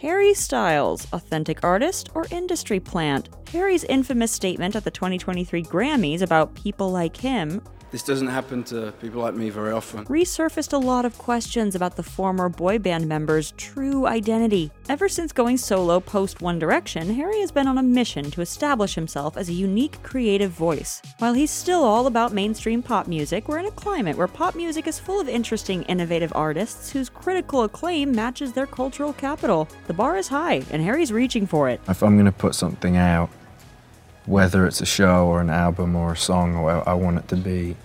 Harry Styles, authentic artist or industry plant? Harry's infamous statement at the 2023 Grammys about people like him this doesn't happen to people like me very often. Resurfaced a lot of questions about the former boy band member's true identity. Ever since going solo post One Direction, Harry has been on a mission to establish himself as a unique creative voice. While he's still all about mainstream pop music, we're in a climate where pop music is full of interesting, innovative artists whose critical acclaim matches their cultural capital. The bar is high, and Harry's reaching for it. If I'm going to put something out, whether it's a show or an album or a song, I want it to be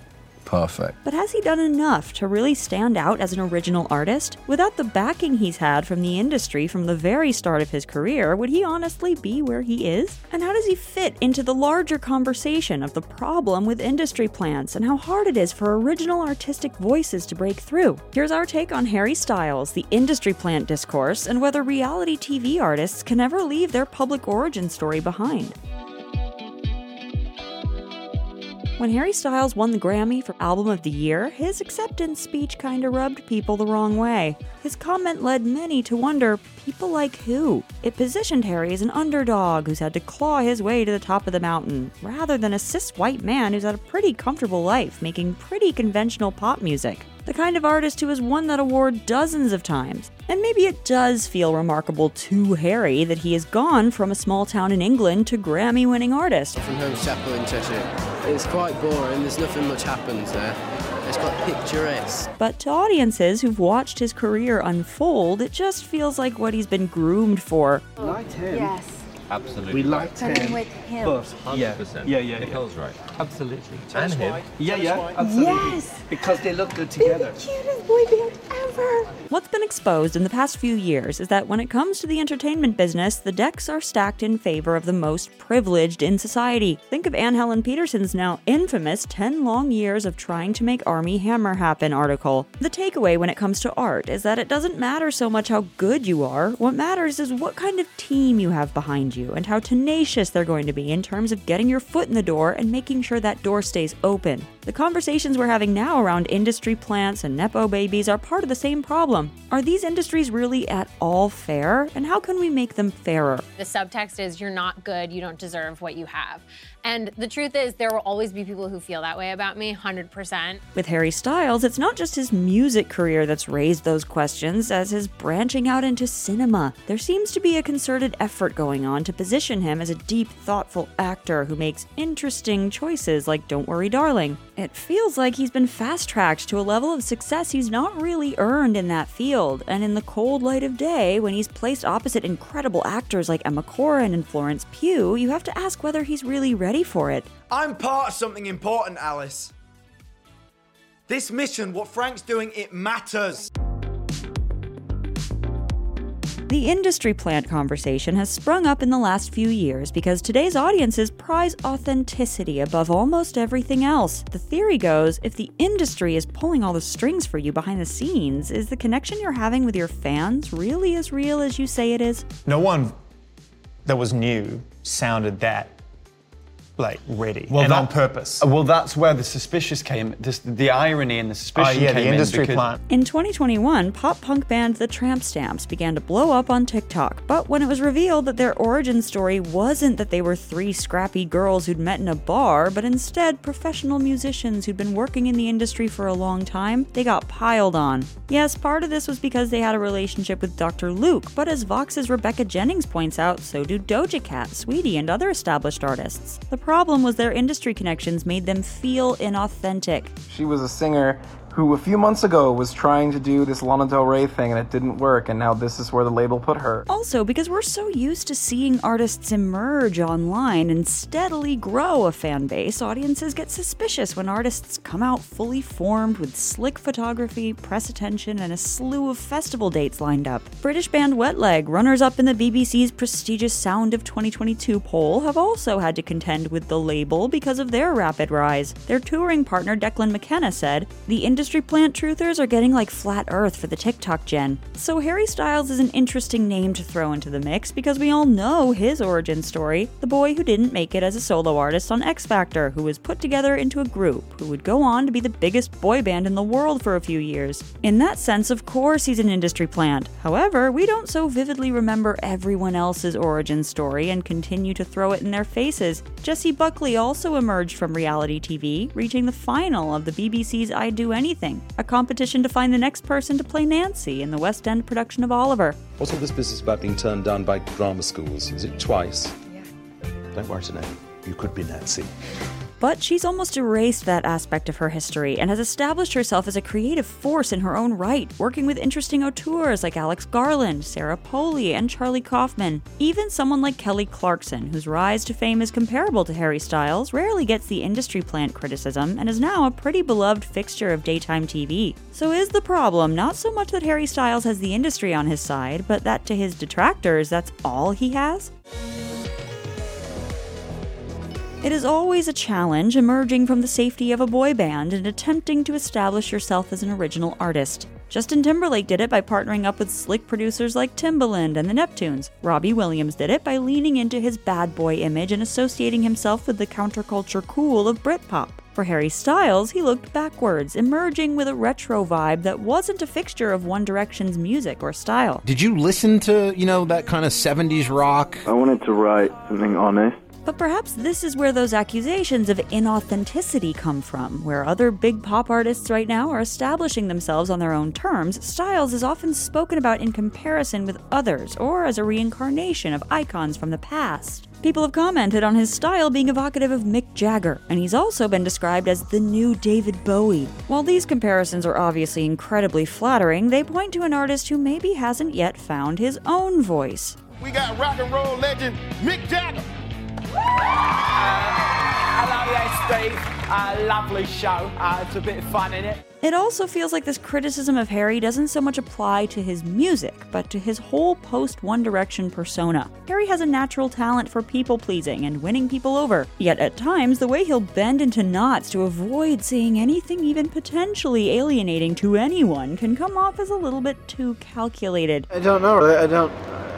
perfect. But has he done enough to really stand out as an original artist? Without the backing he's had from the industry from the very start of his career, would he honestly be where he is? And how does he fit into the larger conversation of the problem with industry plants and how hard it is for original artistic voices to break through? Here's our take on Harry Styles, the industry plant discourse, and whether reality TV artists can ever leave their public origin story behind. When Harry Styles won the Grammy for Album of the Year, his acceptance speech kinda rubbed people the wrong way. His comment led many to wonder people like who? It positioned Harry as an underdog who's had to claw his way to the top of the mountain, rather than a cis white man who's had a pretty comfortable life making pretty conventional pop music the kind of artist who has won that award dozens of times. And maybe it does feel remarkable to Harry that he has gone from a small town in England to Grammy winning artist. From Holmes Chapel in Cheshire. It's quite boring, there's nothing much happens there. It's quite picturesque. But to audiences who've watched his career unfold, it just feels like what he's been groomed for. Like him? Yes. Absolutely. We liked him. with him. But, 100%. Yeah, yeah, yeah. Nicole's right. Absolutely. and him. Yeah, yeah, absolutely. Yes. Because they look good together. The cutest boy band ever. What's been exposed in the past few years is that when it comes to the entertainment business, the decks are stacked in favor of the most privileged in society. Think of Anne Helen Petersen's now infamous 10 long years of trying to make Armie Hammer happen article. The takeaway when it comes to art is that it doesn't matter so much how good you are, what matters is what kind of team you have behind you and how tenacious they're going to be in terms of getting your foot in the door and making sure that door stays open. The conversations we're having now around industry plants and Nepo babies are part of the same problem. Are these industries really at all fair? And how can we make them fairer? The subtext is you're not good, you don't deserve what you have. And the truth is, there will always be people who feel that way about me, 100%. With Harry Styles, it's not just his music career that's raised those questions, as his branching out into cinema. There seems to be a concerted effort going on to position him as a deep, thoughtful actor who makes interesting choices like Don't Worry, Darling. It feels like he's been fast tracked to a level of success he's not really earned in that field, and in the cold light of day, when he's placed opposite incredible actors like Emma Corrin and Florence Pugh, you have to ask whether he's really ready ready for it. I'm part of something important, Alice. This mission, what Frank's doing, it matters. The industry plant conversation has sprung up in the last few years because today's audiences prize authenticity above almost everything else. The theory goes if the industry is pulling all the strings for you behind the scenes, is the connection you're having with your fans really as real as you say it is? No one that was new sounded that like ready well, and that, on purpose. Well, that's where the suspicious came. This, the irony and the suspicion uh, yeah, came the industry in. Plant. In 2021, pop punk band The Tramp Stamps began to blow up on TikTok. But when it was revealed that their origin story wasn't that they were three scrappy girls who'd met in a bar, but instead professional musicians who'd been working in the industry for a long time, they got piled on. Yes, part of this was because they had a relationship with Dr. Luke, but as Vox's Rebecca Jennings points out, so do Doja Cat, Saweetie, and other established artists. The problem was their industry connections made them feel inauthentic. She was a singer who a few months ago was trying to do this Lana Del Rey thing and it didn't work, and now this is where the label put her. Also, because we're so used to seeing artists emerge online and steadily grow a fan base, audiences get suspicious when artists come out fully formed with slick photography, press attention, and a slew of festival dates lined up. British band Wet Leg, runners up in the BBC's prestigious Sound of 2022 poll, have also had to contend with the label because of their rapid rise. Their touring partner Declan McKenna said, The industry industry plant truthers are getting like flat earth for the TikTok gen. So Harry Styles is an interesting name to throw into the mix because we all know his origin story the boy who didn't make it as a solo artist on X Factor, who was put together into a group, who would go on to be the biggest boy band in the world for a few years. In that sense, of course, he's an industry plant. However, we don't so vividly remember everyone else's origin story and continue to throw it in their faces. Jessie Buckley also emerged from reality TV, reaching the final of the BBC's I'd Do Anything, a competition to find the next person to play Nancy in the West End production of Oliver. What's all this business about being turned down by drama schools? Is it twice? Yeah. Don't worry, Sinead. You could be Nancy. But she's almost erased that aspect of her history and has established herself as a creative force in her own right, working with interesting auteurs like Alex Garland, Sarah Polley, and Charlie Kaufman. Even someone like Kelly Clarkson, whose rise to fame is comparable to Harry Styles, rarely gets the industry plant criticism and is now a pretty beloved fixture of daytime TV. So is the problem not so much that Harry Styles has the industry on his side, but that to his detractors, that's all he has? It is always a challenge emerging from the safety of a boy band and attempting to establish yourself as an original artist. Justin Timberlake did it by partnering up with slick producers like Timbaland and the Neptunes. Robbie Williams did it by leaning into his bad boy image and associating himself with the counterculture cool of Britpop. For Harry Styles, he looked backwards, emerging with a retro vibe that wasn't a fixture of One Direction's music or style. Did you listen to, you know, that kind of 70s rock? I wanted to write something honest but perhaps this is where those accusations of inauthenticity come from. Where other big pop artists right now are establishing themselves on their own terms, Styles is often spoken about in comparison with others or as a reincarnation of icons from the past. People have commented on his style being evocative of Mick Jagger, and he's also been described as the new David Bowie. While these comparisons are obviously incredibly flattering, they point to an artist who maybe hasn't yet found his own voice. We got rock and roll legend Mick Jagger. Hello there, Steve. Uh, lovely show. Uh, it's a bit of fun in it. It also feels like this criticism of Harry doesn't so much apply to his music, but to his whole post One Direction persona. Harry has a natural talent for people pleasing and winning people over, yet at times the way he'll bend into knots to avoid saying anything even potentially alienating to anyone can come off as a little bit too calculated. I don't know. I don't.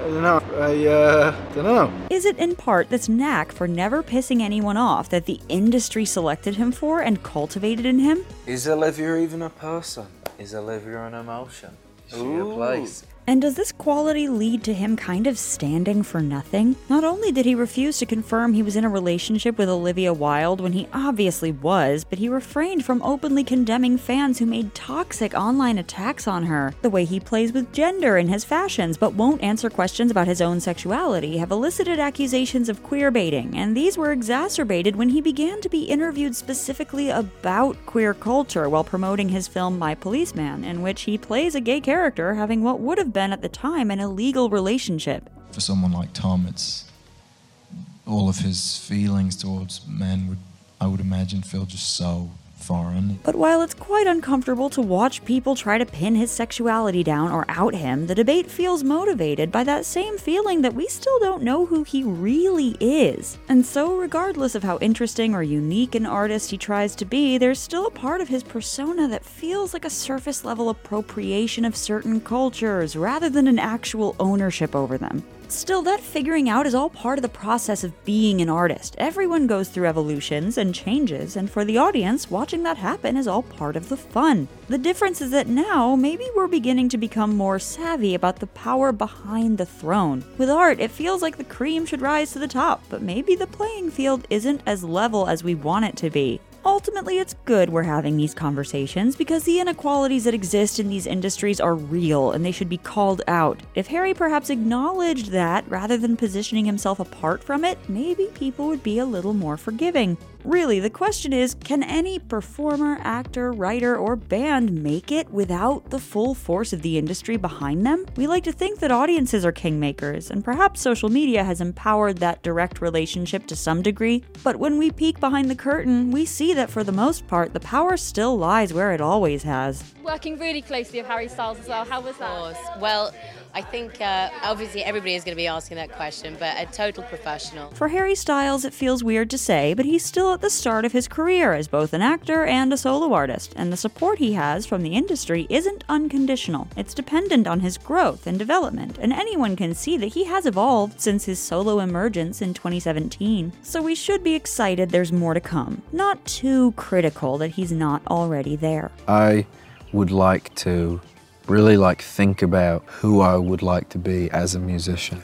I don't know. I, uh, don't know. Is it in part this knack for never pissing anyone off that the industry selected him for and cultivated in him? Is Olivia even a person? Is Olivia an emotion? Is she a place? And does this quality lead to him kind of standing for nothing? Not only did he refuse to confirm he was in a relationship with Olivia Wilde when he obviously was, but he refrained from openly condemning fans who made toxic online attacks on her. The way he plays with gender in his fashions but won't answer questions about his own sexuality have elicited accusations of queer baiting, and these were exacerbated when he began to be interviewed specifically about queer culture while promoting his film My Policeman, in which he plays a gay character having what would have been at the time an illegal relationship. For someone like Tom, it's all of his feelings towards men would, I would imagine, feel just so foreign. But while it's quite uncomfortable to watch people try to pin his sexuality down or out him, the debate feels motivated by that same feeling that we still don't know who he really is. And so, regardless of how interesting or unique an artist he tries to be, there's still a part of his persona that feels like a surface level appropriation of certain cultures rather than an actual ownership over them. Still, that figuring out is all part of the process of being an artist. Everyone goes through evolutions and changes, and for the audience, watching that happen is all part of the fun. The difference is that now, maybe we're beginning to become more savvy about the power behind the throne. With art, it feels like the cream should rise to the top, but maybe the playing field isn't as level as we want it to be. Ultimately, it's good we're having these conversations because the inequalities that exist in these industries are real and they should be called out. If Harry perhaps acknowledged that rather than positioning himself apart from it, maybe people would be a little more forgiving. Really, the question is can any performer, actor, writer, or band make it without the full force of the industry behind them? We like to think that audiences are kingmakers, and perhaps social media has empowered that direct relationship to some degree. But when we peek behind the curtain, we see that for the most part, the power still lies where it always has. Working really closely with Harry Styles as well. How was that? Well, I think uh, obviously everybody is going to be asking that question, but a total professional. For Harry Styles, it feels weird to say, but he's still at the start of his career as both an actor and a solo artist, and the support he has from the industry isn't unconditional. It's dependent on his growth and development, and anyone can see that he has evolved since his solo emergence in 2017. So we should be excited there's more to come, not too critical that he's not already there. I would like to really like think about who I would like to be as a musician.